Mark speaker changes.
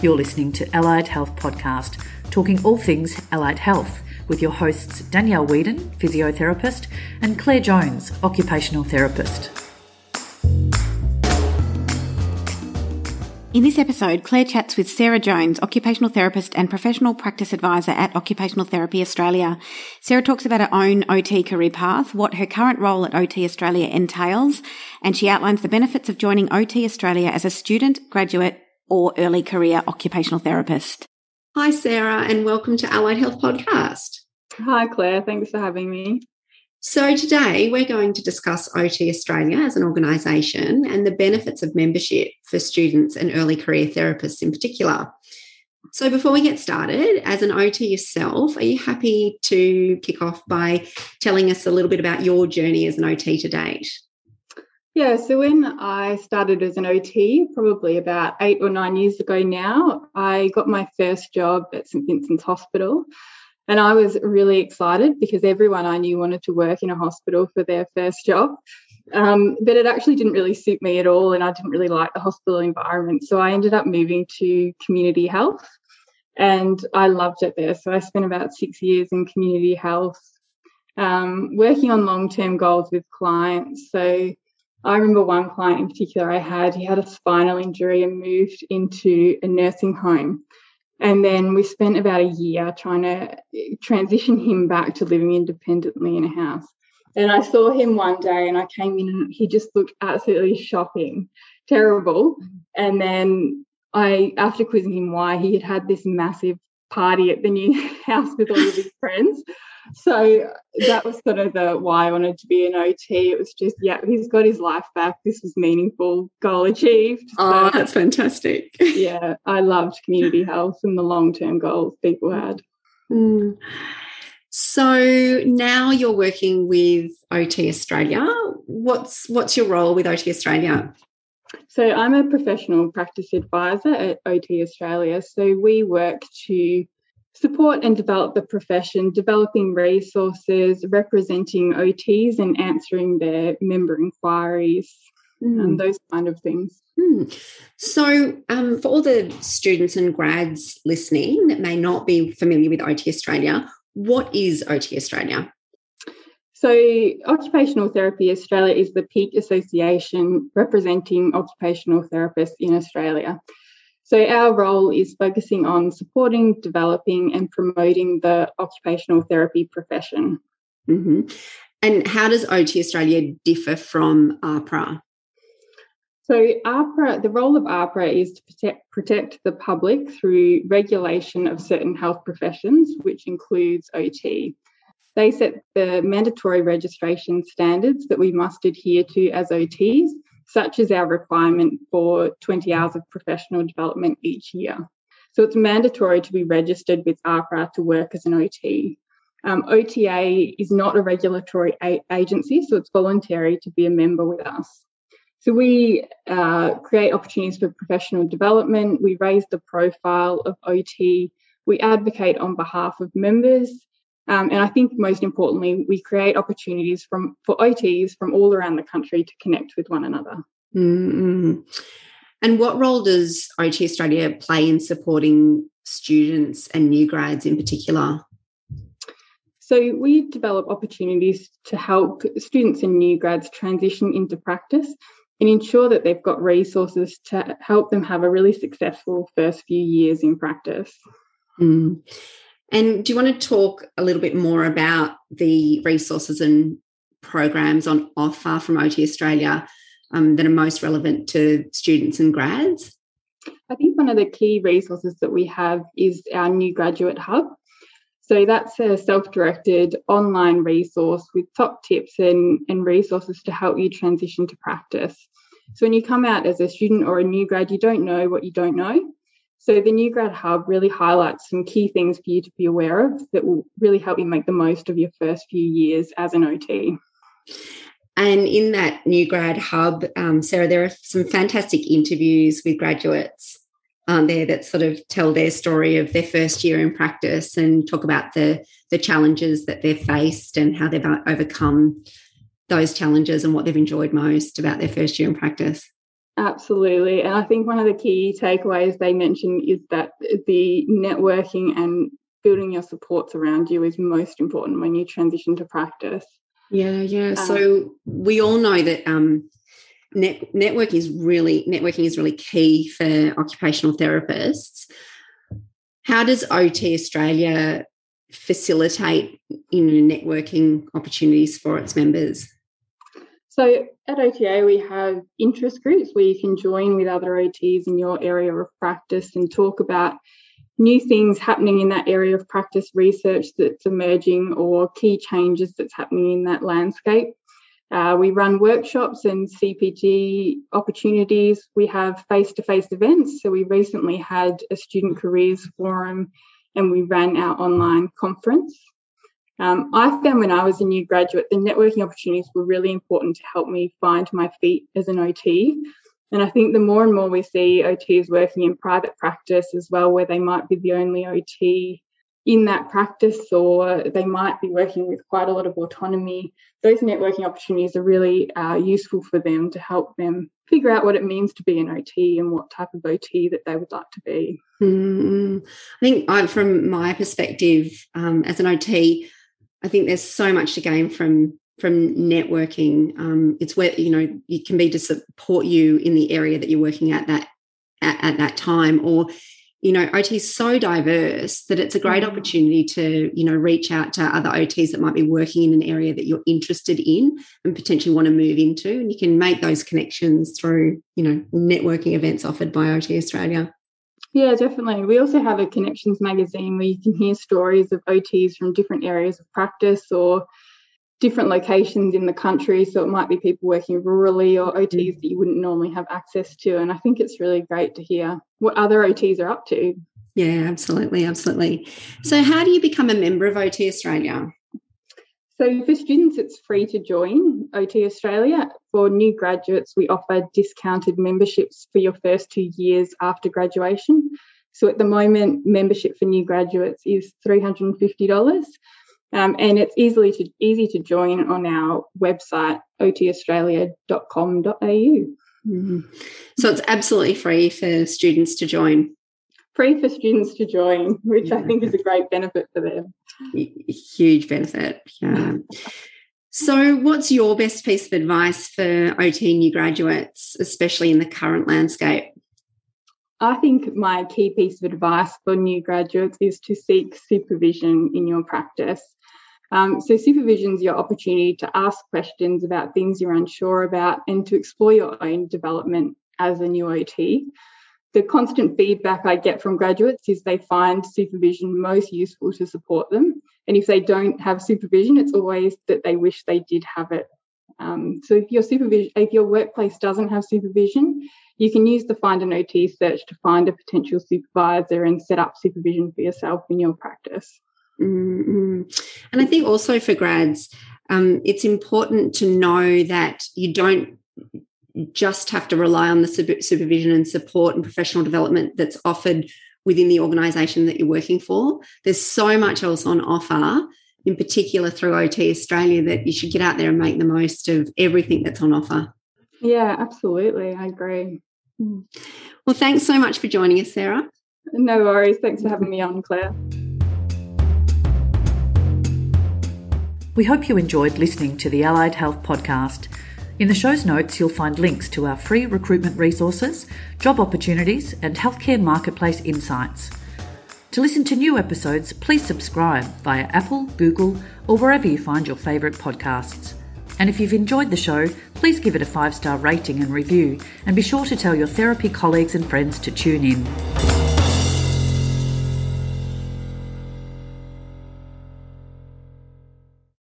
Speaker 1: You're listening to Allied Health Podcast, talking all things allied health, with your hosts Danielle Whedon, physiotherapist, and Claire Jones, occupational therapist.
Speaker 2: In this episode, Claire chats with Sarah Jones, occupational therapist and professional practice advisor at Occupational Therapy Australia. Sarah talks about her own OT career path, what her current role at OT Australia entails, and she outlines the benefits of joining OT Australia as a student, graduate, or early career occupational therapist.
Speaker 3: Hi, Sarah, and welcome to Allied Health Podcast.
Speaker 4: Hi, Claire. Thanks for having me.
Speaker 3: So, today we're going to discuss OT Australia as an organisation and the benefits of membership for students and early career therapists in particular. So, before we get started, as an OT yourself, are you happy to kick off by telling us a little bit about your journey as an OT to date?
Speaker 4: Yeah, so when I started as an OT, probably about eight or nine years ago now, I got my first job at St Vincent's Hospital. And I was really excited because everyone I knew wanted to work in a hospital for their first job. Um, but it actually didn't really suit me at all, and I didn't really like the hospital environment. So I ended up moving to community health, and I loved it there. So I spent about six years in community health, um, working on long term goals with clients. So I remember one client in particular I had, he had a spinal injury and moved into a nursing home. And then we spent about a year trying to eh, transition him back to living independently in a house. And I saw him one day and I came in and he just looked absolutely shocking, terrible. And then I, after quizzing him why, he had had this massive party at the new house with all of his friends so that was sort of the why I wanted to be an OT. It was just, yeah, he's got his life back. This was meaningful, goal achieved.
Speaker 3: Oh, so, that's fantastic.
Speaker 4: yeah, I loved community health and the long term goals people had.
Speaker 3: Mm. So now you're working with OT Australia. What's what's your role with OT Australia?
Speaker 4: So I'm a professional practice advisor at OT Australia. So we work to support and develop the profession, developing resources, representing OTs and answering their member inquiries, mm. and those kind of things.
Speaker 3: Mm. So, um, for all the students and grads listening that may not be familiar with OT Australia, what is OT Australia?
Speaker 4: So, Occupational Therapy Australia is the peak association representing occupational therapists in Australia. So, our role is focusing on supporting, developing, and promoting the occupational therapy profession.
Speaker 3: Mm-hmm. And how does OT Australia differ from AHPRA?
Speaker 4: So, AHPRA, the role of AHPRA is to protect, protect the public through regulation of certain health professions, which includes OT. They set the mandatory registration standards that we must adhere to as OTs such as our requirement for 20 hours of professional development each year. So it's mandatory to be registered with AHPRA to work as an OT. Um, OTA is not a regulatory a- agency, so it's voluntary to be a member with us. So we uh, create opportunities for professional development, we raise the profile of OT, we advocate on behalf of members, um, and I think most importantly, we create opportunities from for OTs from all around the country to connect with one another.
Speaker 3: Mm-hmm. And what role does OT Australia play in supporting students and new grads in particular?
Speaker 4: So we develop opportunities to help students and new grads transition into practice and ensure that they've got resources to help them have a really successful first few years in practice.
Speaker 3: Mm. And do you want to talk a little bit more about the resources and programs on offer from OT Australia um, that are most relevant to students and grads?
Speaker 4: I think one of the key resources that we have is our new graduate hub. So that's a self directed online resource with top tips and, and resources to help you transition to practice. So when you come out as a student or a new grad, you don't know what you don't know. So the New Grad Hub really highlights some key things for you to be aware of that will really help you make the most of your first few years as an OT.
Speaker 3: And in that New Grad Hub, um, Sarah, there are some fantastic interviews with graduates um, there that sort of tell their story of their first year in practice and talk about the the challenges that they've faced and how they've overcome those challenges and what they've enjoyed most about their first year in practice.
Speaker 4: Absolutely. And I think one of the key takeaways they mentioned is that the networking and building your supports around you is most important when you transition to practice.
Speaker 3: Yeah, yeah. Um, so we all know that um, net, network is really networking is really key for occupational therapists. How does OT Australia facilitate you know, networking opportunities for its members?
Speaker 4: So at OTA, we have interest groups where you can join with other OTs in your area of practice and talk about new things happening in that area of practice research that's emerging or key changes that's happening in that landscape. Uh, we run workshops and CPD opportunities. We have face to face events. So, we recently had a student careers forum and we ran our online conference. Um, I found when I was a new graduate, the networking opportunities were really important to help me find my feet as an OT. And I think the more and more we see OTs working in private practice as well, where they might be the only OT in that practice or they might be working with quite a lot of autonomy, those networking opportunities are really uh, useful for them to help them figure out what it means to be an OT and what type of OT that they would like to be.
Speaker 3: Mm-hmm. I think I, from my perspective um, as an OT, I think there's so much to gain from from networking. Um, it's where you know it can be to support you in the area that you're working at that at, at that time, or you know, OT is so diverse that it's a great mm. opportunity to, you know, reach out to other OTs that might be working in an area that you're interested in and potentially want to move into. And you can make those connections through, you know, networking events offered by OT Australia.
Speaker 4: Yeah, definitely. We also have a connections magazine where you can hear stories of OTs from different areas of practice or different locations in the country. So it might be people working rurally or OTs mm. that you wouldn't normally have access to. And I think it's really great to hear what other OTs are up to.
Speaker 3: Yeah, absolutely. Absolutely. So, how do you become a member of OT Australia?
Speaker 4: So, for students, it's free to join OT Australia. For new graduates, we offer discounted memberships for your first two years after graduation. So, at the moment, membership for new graduates is $350. Um, and it's easily to, easy to join on our website, otaustralia.com.au.
Speaker 3: Mm-hmm. So it's absolutely free for students to join.
Speaker 4: Free for students to join, which yeah. I think is a great benefit for them.
Speaker 3: Huge benefit. Yeah. So, what's your best piece of advice for OT new graduates, especially in the current landscape?
Speaker 4: I think my key piece of advice for new graduates is to seek supervision in your practice. Um, so, supervision is your opportunity to ask questions about things you're unsure about and to explore your own development as a new OT. The constant feedback I get from graduates is they find supervision most useful to support them. And if they don't have supervision, it's always that they wish they did have it. Um, so if your supervision, if your workplace doesn't have supervision, you can use the Find an OT search to find a potential supervisor and set up supervision for yourself in your practice.
Speaker 3: Mm-hmm. And I think also for grads, um, it's important to know that you don't just have to rely on the supervision and support and professional development that's offered within the organisation that you're working for. There's so much else on offer, in particular through OT Australia, that you should get out there and make the most of everything that's on offer.
Speaker 4: Yeah, absolutely. I agree. Hmm.
Speaker 3: Well, thanks so much for joining us, Sarah.
Speaker 4: No worries. Thanks for having me on, Claire.
Speaker 1: We hope you enjoyed listening to the Allied Health Podcast. In the show's notes, you'll find links to our free recruitment resources, job opportunities, and healthcare marketplace insights. To listen to new episodes, please subscribe via Apple, Google, or wherever you find your favourite podcasts. And if you've enjoyed the show, please give it a five star rating and review, and be sure to tell your therapy colleagues and friends to tune in.